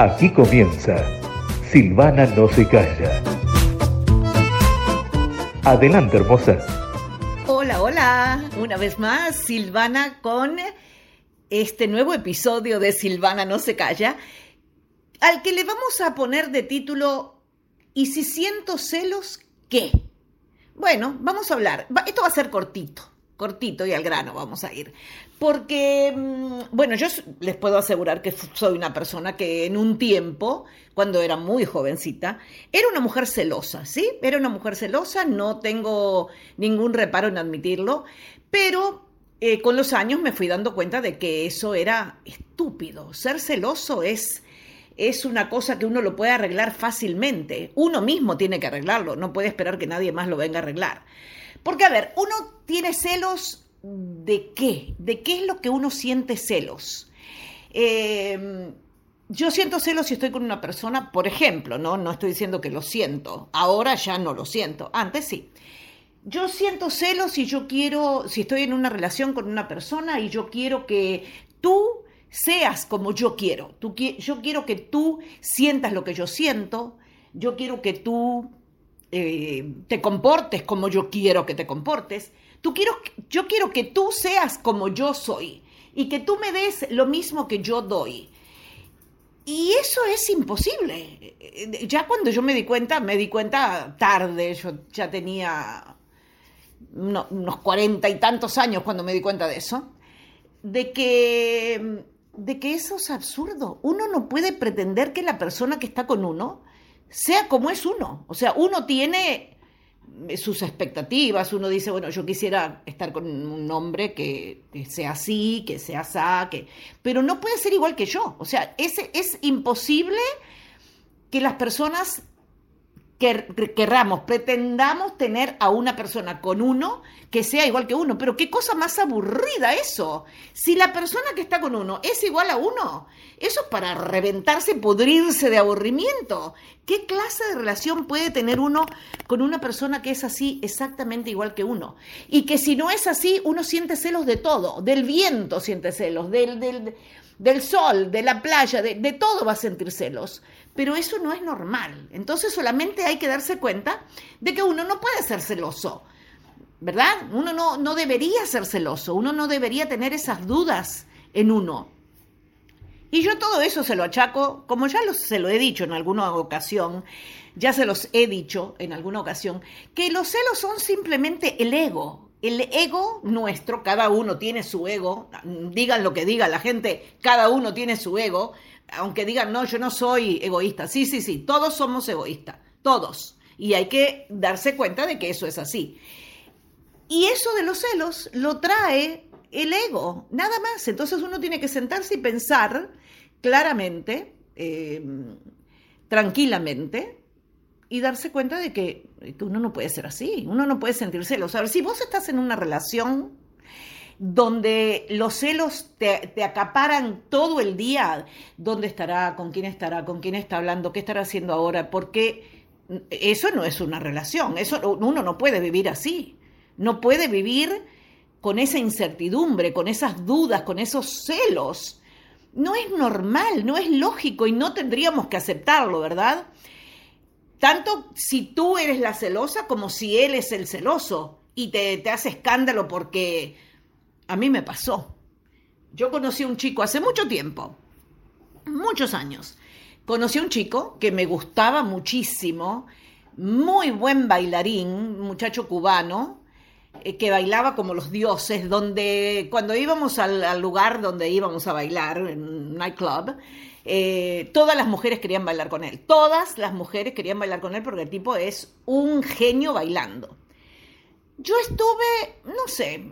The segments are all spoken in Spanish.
Aquí comienza Silvana no se calla. Adelante, hermosa. Hola, hola. Una vez más, Silvana con este nuevo episodio de Silvana no se calla, al que le vamos a poner de título ¿Y si siento celos, qué? Bueno, vamos a hablar. Esto va a ser cortito cortito y al grano vamos a ir. Porque, mm, bueno, yo les puedo asegurar que soy una persona que en un tiempo, cuando era muy jovencita, era una mujer celosa, ¿sí? Era una mujer celosa, no tengo ningún reparo en admitirlo, pero eh, con los años me fui dando cuenta de que eso era estúpido. Ser celoso es es una cosa que uno lo puede arreglar fácilmente. Uno mismo tiene que arreglarlo, no puede esperar que nadie más lo venga a arreglar. Porque, a ver, uno tiene celos de qué? ¿De qué es lo que uno siente celos? Em, yo siento celos si estoy con una persona, por ejemplo, ¿no? No estoy diciendo que lo siento. Ahora ya no lo siento. Antes sí. Yo siento celos si yo quiero, si estoy en una relación con una persona y yo quiero que tú seas como yo quiero. Tú, yo quiero que tú sientas lo que yo siento. Yo quiero que tú eh, te comportes como yo quiero que te comportes. Tú quiero, yo quiero que tú seas como yo soy y que tú me des lo mismo que yo doy. Y eso es imposible. Ya cuando yo me di cuenta, me di cuenta tarde, yo ya tenía unos cuarenta y tantos años cuando me di cuenta de eso, de que, de que eso es absurdo. Uno no puede pretender que la persona que está con uno sea como es uno. O sea, uno tiene sus expectativas, uno dice, bueno, yo quisiera estar con un hombre que, sea así, que sea así, que... pero no puede ser igual que yo. O sea, es, es imposible que las personas que querramos, pretendamos tener a una persona con uno que sea igual que uno. Pero qué cosa más aburrida eso. Si la persona que está con uno es igual a uno, eso es para reventarse, pudrirse de aburrimiento. ¿Qué clase de relación puede tener uno con una persona que es así exactamente igual que uno? Y que si no es así, uno siente celos de todo, del viento siente celos, del, del, del sol, de la playa, de, de todo va a sentir celos pero eso no es normal. Entonces solamente hay que darse cuenta de que uno no puede ser celoso, ¿verdad? Uno no, no debería ser celoso, uno no debería tener esas dudas en uno. Y yo todo eso se lo achaco, como ya se lo he dicho en alguna ocasión, ya se los he dicho en alguna ocasión, que los celos son simplemente el ego. El ego nuestro, cada uno tiene su ego, digan lo que diga la gente, cada uno tiene su ego, aunque digan, no, yo no soy egoísta. Sí, sí, sí, todos somos egoístas, todos. Y hay que darse cuenta de que eso es así. Y eso de los celos lo trae el ego, nada más. Entonces uno tiene que sentarse y pensar claramente, eh, tranquilamente, y darse cuenta de que, uno no puede ser así, uno no puede sentir celos. A ver, si vos estás en una relación donde los celos te, acaparan todo el día, dónde estará, con quién estará, con quién está hablando, qué estará haciendo ahora, porque eso no es una relación, eso uno no puede vivir así, no puede vivir con esa incertidumbre, con esas dudas, con esos celos. No es normal, no es lógico y no tendríamos que aceptarlo, ¿verdad? Tanto si tú eres la celosa como si él es el celoso y te, te hace escándalo porque a mí me pasó. Yo conocí a un chico hace mucho tiempo, muchos años. Conocí a un chico que me gustaba muchísimo, muy buen bailarín, muchacho cubano, que bailaba como los dioses, donde cuando íbamos al, lugar donde íbamos a bailar, en un nightclub, eh, todas las mujeres querían bailar con él. Todas las mujeres querían bailar con él porque el tipo es un genio bailando. Yo estuve, no sé,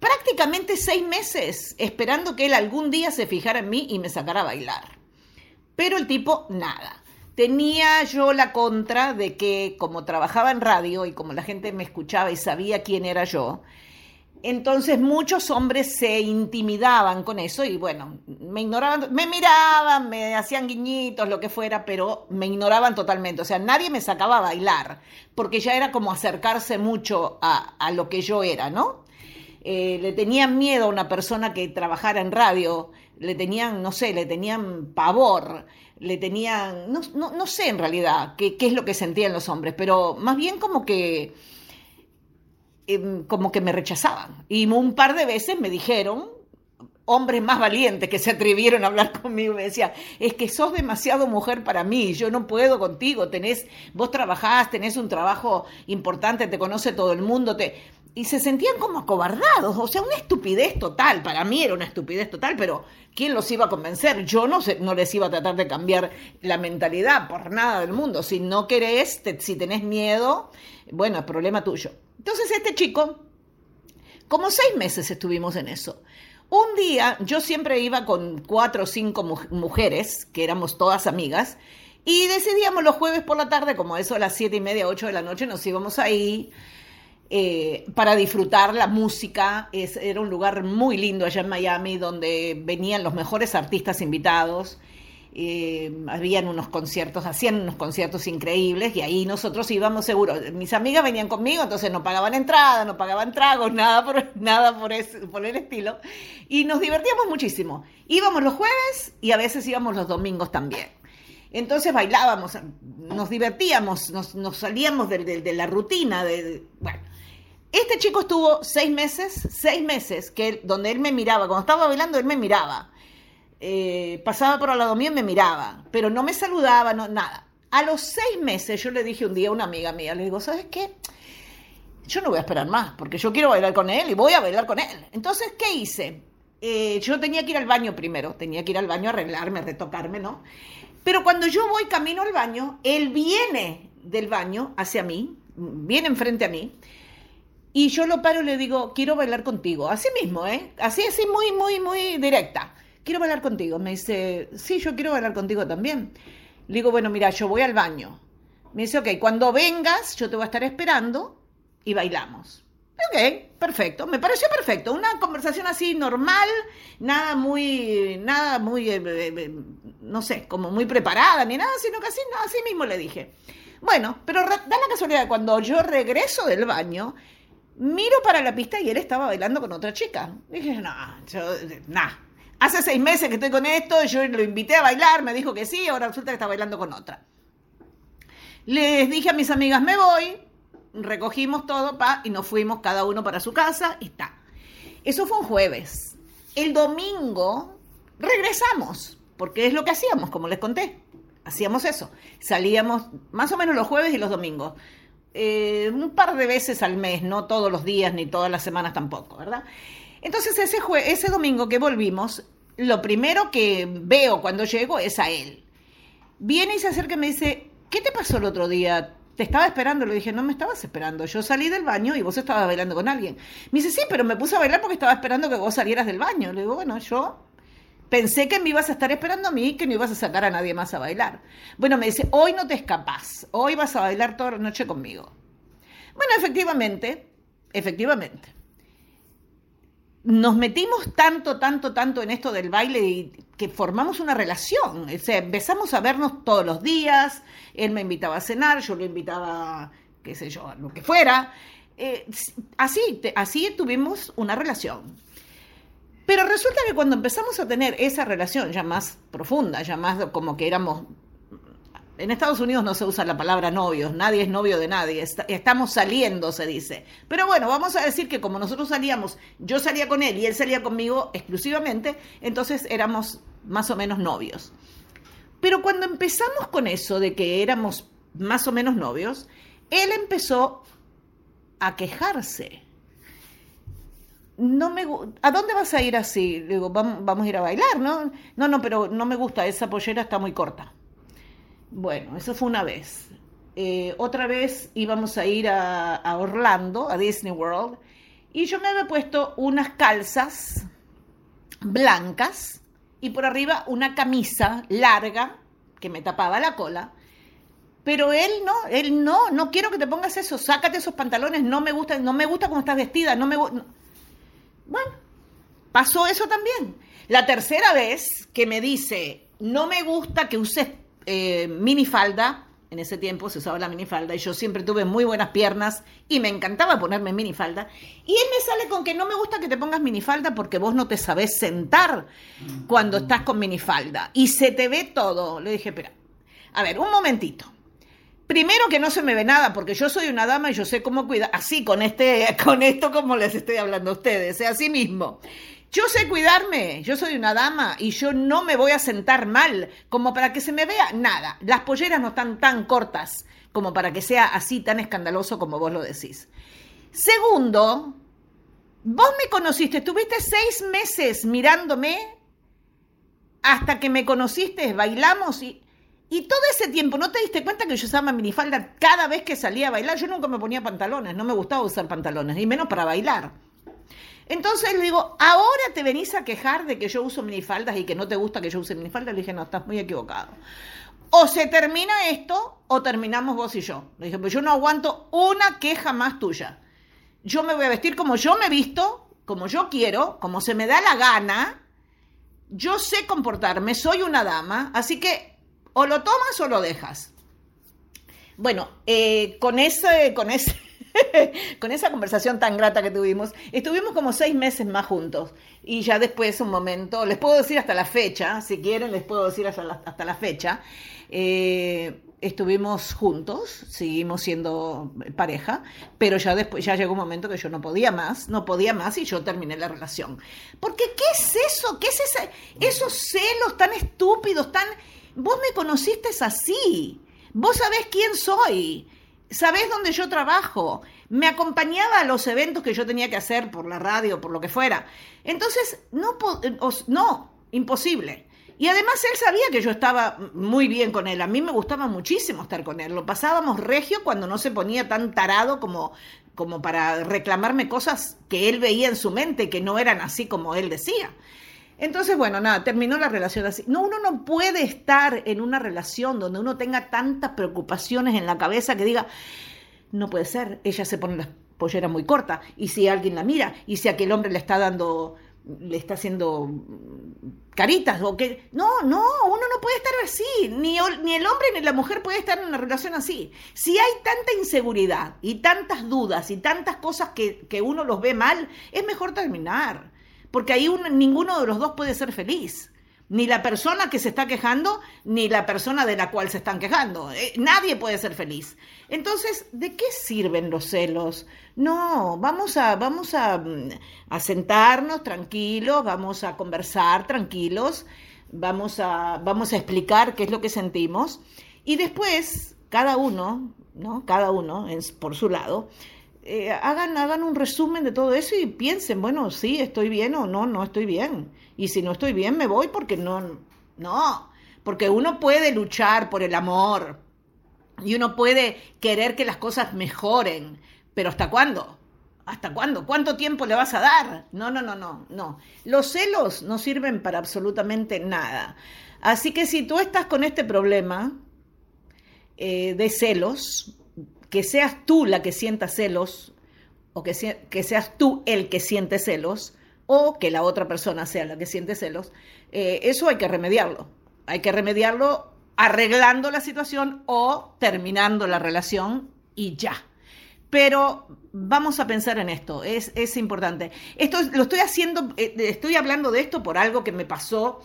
prácticamente seis meses esperando que él algún día se fijara en mí y me sacara a bailar. Pero el tipo, nada. Tenía yo la contra de que como trabajaba en radio y como la gente me escuchaba y sabía quién era yo, entonces muchos hombres se intimidaban con eso y bueno, me ignoraban, me miraban, me hacían guiñitos, lo que fuera, pero me ignoraban totalmente. O sea, nadie me sacaba a bailar, porque ya era como acercarse mucho a, a lo que yo era, ¿no? eh, le tenían miedo a una persona que trabajara en radio, le tenían, no sé, le tenían pavor, le tenían, no, no, no sé en realidad qué, qué, es lo que sentían los hombres, pero más bien como que, eh, como que me rechazaban. Y un par de veces me dijeron, hombres más valientes que se atrevieron a hablar conmigo me decían, es que sos demasiado mujer para mí, yo no puedo contigo, tenés, vos trabajás, tenés un trabajo importante, te conoce todo el mundo, te... y se sentían como acobardados, o sea, una estupidez total, para mí era una estupidez total, pero ¿quién los iba a convencer? Yo no, sé, no les iba a tratar de cambiar la mentalidad por nada del mundo, si no querés, te, si tenés miedo, bueno, es problema tuyo. Entonces este chico, como seis meses estuvimos en eso. Un día yo siempre iba con cuatro o cinco mujeres, que éramos todas amigas, y decidíamos los jueves por la tarde, como eso a las siete y media, ocho de la noche, nos íbamos ahí eh, para disfrutar la música. Era un lugar muy lindo allá en Miami, donde venían los mejores artistas invitados. Eh, habían unos conciertos, hacían unos conciertos increíbles y ahí nosotros íbamos seguros. Mis amigas venían conmigo, entonces no pagaban entrada, no pagaban tragos, nada por, nada por, ese, por el estilo. Y nos divertíamos muchísimo. Íbamos los jueves y a veces íbamos los domingos también. Entonces bailábamos, nos divertíamos, nos, nos salíamos de, de, de, la rutina. De, bueno, este chico estuvo seis meses, seis meses, que donde él me miraba, cuando estaba bailando, él me miraba eh, pasaba por al lado mío y me miraba, pero no me saludaba, no, nada. A los seis meses yo le dije un día a una amiga mía, le digo, ¿sabes qué? Yo no voy a esperar más, porque yo quiero bailar con él y voy a bailar con él. Entonces, ¿qué hice? Eh, yo tenía que ir al baño primero, tenía que ir al baño a arreglarme, a retocarme, ¿no? Pero cuando yo voy camino al baño, él viene del baño hacia mí, viene enfrente a mí, y yo lo paro y le digo, quiero bailar contigo. Así mismo, ¿eh? Así, así, muy, muy, muy directa quiero bailar contigo. Me dice, sí, yo quiero bailar contigo también. Le digo, bueno, mira, yo voy al baño. Me dice, ok, cuando vengas, yo te voy a estar esperando y bailamos. Ok, perfecto, me pareció perfecto. Una conversación así normal, nada muy, nada muy, eh, eh, eh, no sé, como muy preparada ni nada, sino que así, no, así mismo le dije. Bueno, pero da la casualidad, cuando yo regreso del baño, miro para la pista y él estaba bailando con otra chica. Dije, no, yo, nada, Hace seis meses que estoy con esto, yo lo invité a bailar, me dijo que sí, ahora resulta que está bailando con otra. Les dije a mis amigas, me voy, recogimos todo pa, y nos fuimos cada uno para su casa y está. Eso fue un jueves. El domingo regresamos, porque es lo que hacíamos, como les conté. Hacíamos eso. Salíamos más o menos los jueves y los domingos. Eh, un par de veces al mes, no todos los días ni todas las semanas tampoco, ¿verdad? Entonces ese, ese domingo que volvimos, lo primero que veo cuando llego es a él. Viene y se acerca y me dice, ¿qué te pasó el otro día? Te estaba esperando. Le dije, no me estabas esperando. Yo salí del baño y vos estabas bailando con alguien. Me dice, sí, pero me puse a bailar porque estaba esperando que vos salieras del baño. Le digo, bueno, yo pensé que me ibas a estar esperando a mí que no ibas a sacar a nadie más a bailar. Bueno, me dice, hoy no te escapas. Hoy vas a bailar toda la noche conmigo. Bueno, efectivamente, efectivamente nos metimos tanto, tanto, tanto en esto del baile y que formamos una relación. O sea, empezamos a vernos todos los días, él me invitaba a cenar, yo lo invitaba, qué sé yo, a lo que fuera. Eh, así, así tuvimos una relación. Pero resulta que cuando empezamos a tener esa relación ya más profunda, ya más como que éramos en Estados Unidos no se usa la palabra novios, nadie es novio de nadie, estamos saliendo, se dice. Pero bueno, vamos a decir que como nosotros salíamos, yo salía con él y él salía conmigo exclusivamente, entonces éramos más o menos novios. Pero cuando empezamos con eso de que éramos más o menos novios, él empezó a quejarse. No me, ¿A dónde vas a ir así? Le digo, vamos, vamos a ir a bailar, ¿no? No, no, pero no me gusta, esa pollera está muy corta. Bueno, eso fue una vez. Eh, otra vez íbamos a ir a, Orlando, a Disney World, y yo me había puesto unas calzas blancas y por arriba una camisa larga que me tapaba la cola. Pero él no, él no, no quiero que te pongas eso, sácate esos pantalones, no me gusta, no me gusta cómo estás vestida, no me gusta. Bueno, pasó eso también. La tercera vez que me dice, no me gusta que uses eh, minifalda en ese tiempo se usaba la minifalda y yo siempre tuve muy buenas piernas y me encantaba ponerme minifalda. Y él me sale con que no me gusta que te pongas minifalda porque vos no te sabés sentar cuando estás con minifalda y se te ve todo. Le dije, espera, a ver, un momentito. Primero que no se me ve nada, porque yo soy una dama y yo sé cómo cuidar, así con este, con esto como les estoy hablando a ustedes, ¿eh? así mismo. Yo sé cuidarme, yo soy una dama y yo no me voy a sentar mal como para que se me vea nada. Las polleras no están tan cortas como para que sea así tan escandaloso como vos lo decís. Segundo, vos me conociste, estuviste seis meses mirándome hasta que me conociste, bailamos y, y todo ese tiempo, ¿no te diste cuenta que yo usaba minifalda cada vez que salía a bailar? Yo nunca me ponía pantalones, no me gustaba usar pantalones, ni menos para bailar. Entonces le digo, ahora te venís a quejar de que yo uso minifaldas y que no te gusta que yo use minifaldas. Le dije, no, estás muy equivocado. O se termina esto o terminamos vos y yo. Le dije, pues yo no aguanto una queja más tuya. Yo me voy a vestir como yo me visto, como yo quiero, como se me da la gana. Yo sé comportarme, soy una dama, así que o lo tomas o lo dejas. Bueno, eh, con ese, con ese con esa conversación tan grata que tuvimos, estuvimos como seis meses más juntos. Y ya después, un momento, les puedo decir hasta la fecha, si quieren, les puedo decir hasta la, fecha. Eh, estuvimos juntos, seguimos siendo pareja, pero ya después ya llegó un momento que yo no podía más, no podía más y yo terminé la relación. Porque ¿qué es eso? ¿Qué es ese, esos celos tan estúpidos, tan vos me conociste así? Vos sabés quién soy sabés dónde yo trabajo, me acompañaba a los eventos que yo tenía que hacer por la radio, por lo que fuera. Entonces, no, no, imposible. Y además él sabía que yo estaba muy bien con él. A mí me gustaba muchísimo estar con él. Lo pasábamos regio cuando no se ponía tan tarado como, como para reclamarme cosas que él veía en su mente que no eran así como él decía. Entonces, bueno, nada, terminó la relación así. No, uno no puede estar en una relación donde uno tenga tantas preocupaciones en la cabeza que diga, no puede ser, ella se pone la pollera muy corta, y si alguien la mira, y si aquel hombre le está dando, le está haciendo caritas, o que... No, no, uno no puede estar así, ni, ni el hombre ni la mujer puede estar en una relación así. Si hay tanta inseguridad y tantas dudas y tantas cosas que, que uno los ve mal, es mejor terminar porque ahí ninguno de los dos puede ser feliz. Ni la persona que se está quejando, ni la persona de la cual se están quejando. Eh, nadie puede ser feliz. Entonces, ¿de qué sirven los celos? No, vamos a, vamos a, mm, a sentarnos tranquilos, vamos a conversar tranquilos, vamos a, vamos a explicar qué es lo que sentimos y después cada uno, ¿no? Cada uno por su lado, eh, hagan, hagan un resumen de todo eso y piensen, bueno, sí, estoy bien o no, no estoy bien. Y si no estoy bien, me voy porque no, no, porque uno puede luchar por el amor y uno puede querer que las cosas mejoren, pero ¿hasta cuándo? ¿Hasta cuándo? ¿Cuánto tiempo le vas a dar? No, no, no, no, no. Los celos no sirven para absolutamente nada. Así que si tú estás con este problema eh, de celos, que seas tú la que sienta celos, o que, que, seas tú el que siente celos, o que la otra persona sea la que siente celos, eh, eso hay que remediarlo. Hay que remediarlo arreglando la situación o terminando la relación y ya. Pero vamos a pensar en esto, es, es importante. Esto lo estoy haciendo, eh, estoy hablando de esto por algo que me pasó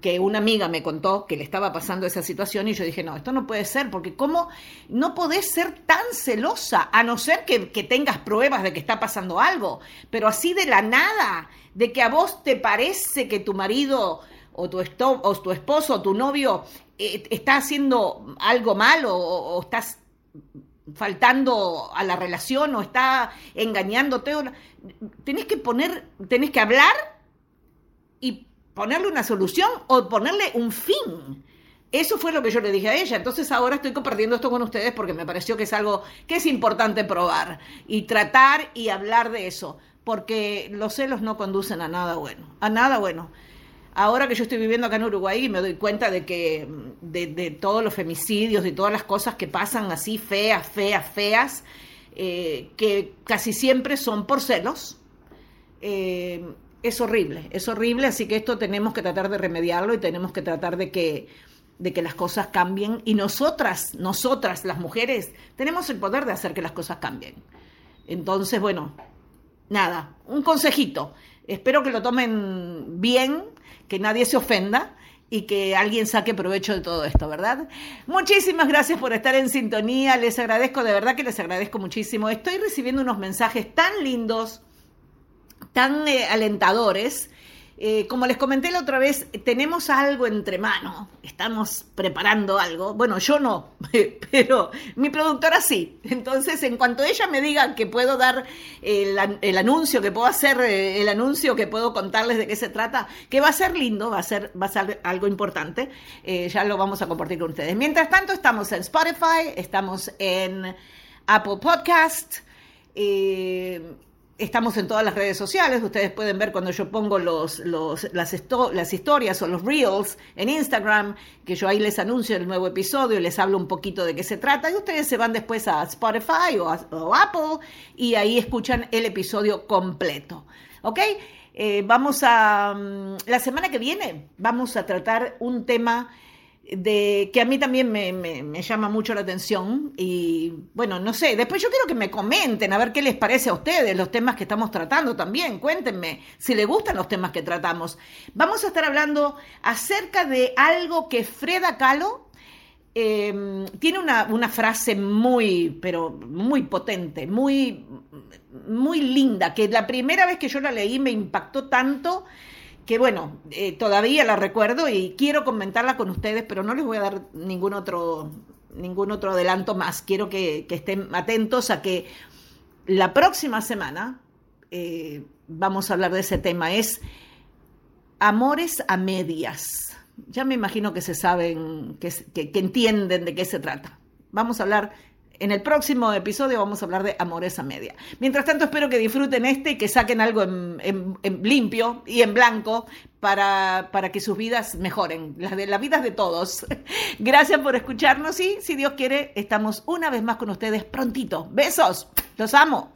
que una amiga me contó que le estaba pasando esa situación y yo dije, no, esto no puede ser, porque ¿cómo no podés ser tan celosa a no ser que, tengas pruebas de que está pasando algo? Pero así de la nada, de que a vos te parece que tu marido o tu, o tu esposo o tu novio eh, está haciendo algo malo o, o estás faltando a la relación o está engañándote, tenés que poner, tenés que hablar y ponerle una solución o ponerle un fin. Eso fue lo que yo le dije a ella. Entonces ahora estoy compartiendo esto con ustedes porque me pareció que es algo que es importante probar y tratar y hablar de eso, porque los celos no conducen a nada bueno, a nada bueno. Ahora que yo estoy viviendo acá en Uruguay me doy cuenta de que de, todos los femicidios, de todas las cosas que pasan así feas, feas, feas, eh, que casi siempre son por celos. Eh, es horrible, es horrible, así que esto tenemos que tratar de remediarlo y tenemos que tratar de que, de que las cosas cambien y nosotras, nosotras las mujeres, tenemos el poder de hacer que las cosas cambien. Entonces, bueno, nada, un consejito. Espero que lo tomen bien, que nadie se ofenda y que alguien saque provecho de todo esto, ¿verdad? Muchísimas gracias por estar en sintonía, les agradezco, de verdad que les agradezco muchísimo. Estoy recibiendo unos mensajes tan lindos, tan eh, alentadores eh, como les comenté la otra vez, tenemos algo entre manos, estamos preparando algo. Bueno, yo no, pero mi productora sí. Entonces, en cuanto ella me diga que puedo dar el, anuncio, que puedo hacer eh, el anuncio, que puedo contarles de qué se trata, que va a ser lindo, va a ser, va a ser algo importante, ya lo vamos a compartir con ustedes. Mientras tanto, estamos en Spotify, estamos en Apple Podcast. Estamos en todas las redes sociales, ustedes pueden ver cuando yo pongo los, las, las, historias o los reels en Instagram, que yo ahí les anuncio el nuevo episodio y les hablo un poquito de qué se trata, y ustedes se van después a Spotify o, Apple y ahí escuchan el episodio completo. ¿Ok? Eh, vamos a, mm, la semana que viene vamos a tratar un tema de que a mí también me, llama mucho la atención y bueno, no sé, después yo quiero que me comenten a ver qué les parece a ustedes los temas que estamos tratando también, cuéntenme si les gustan los temas que tratamos. Vamos a estar hablando acerca de algo que Freda Kahlo em, tiene una, una, frase muy, pero muy potente, muy, muy linda, que la primera vez que yo la leí me impactó tanto que bueno, eh, todavía la recuerdo y quiero comentarla con ustedes, pero no les voy a dar ningún otro, ningún otro adelanto más. Quiero que, estén atentos a que la próxima semana eh, vamos a hablar de ese tema. Es amores a medias. Ya me imagino que se saben, que, que entienden de qué se trata. Vamos a hablar en el próximo episodio vamos a hablar de amores a media. Mientras tanto, espero que disfruten este y que saquen algo en, limpio y en blanco para, para, que sus vidas mejoren, las de las vidas de todos. Gracias por escucharnos y, si Dios quiere, estamos una vez más con ustedes prontito. Besos, los amo.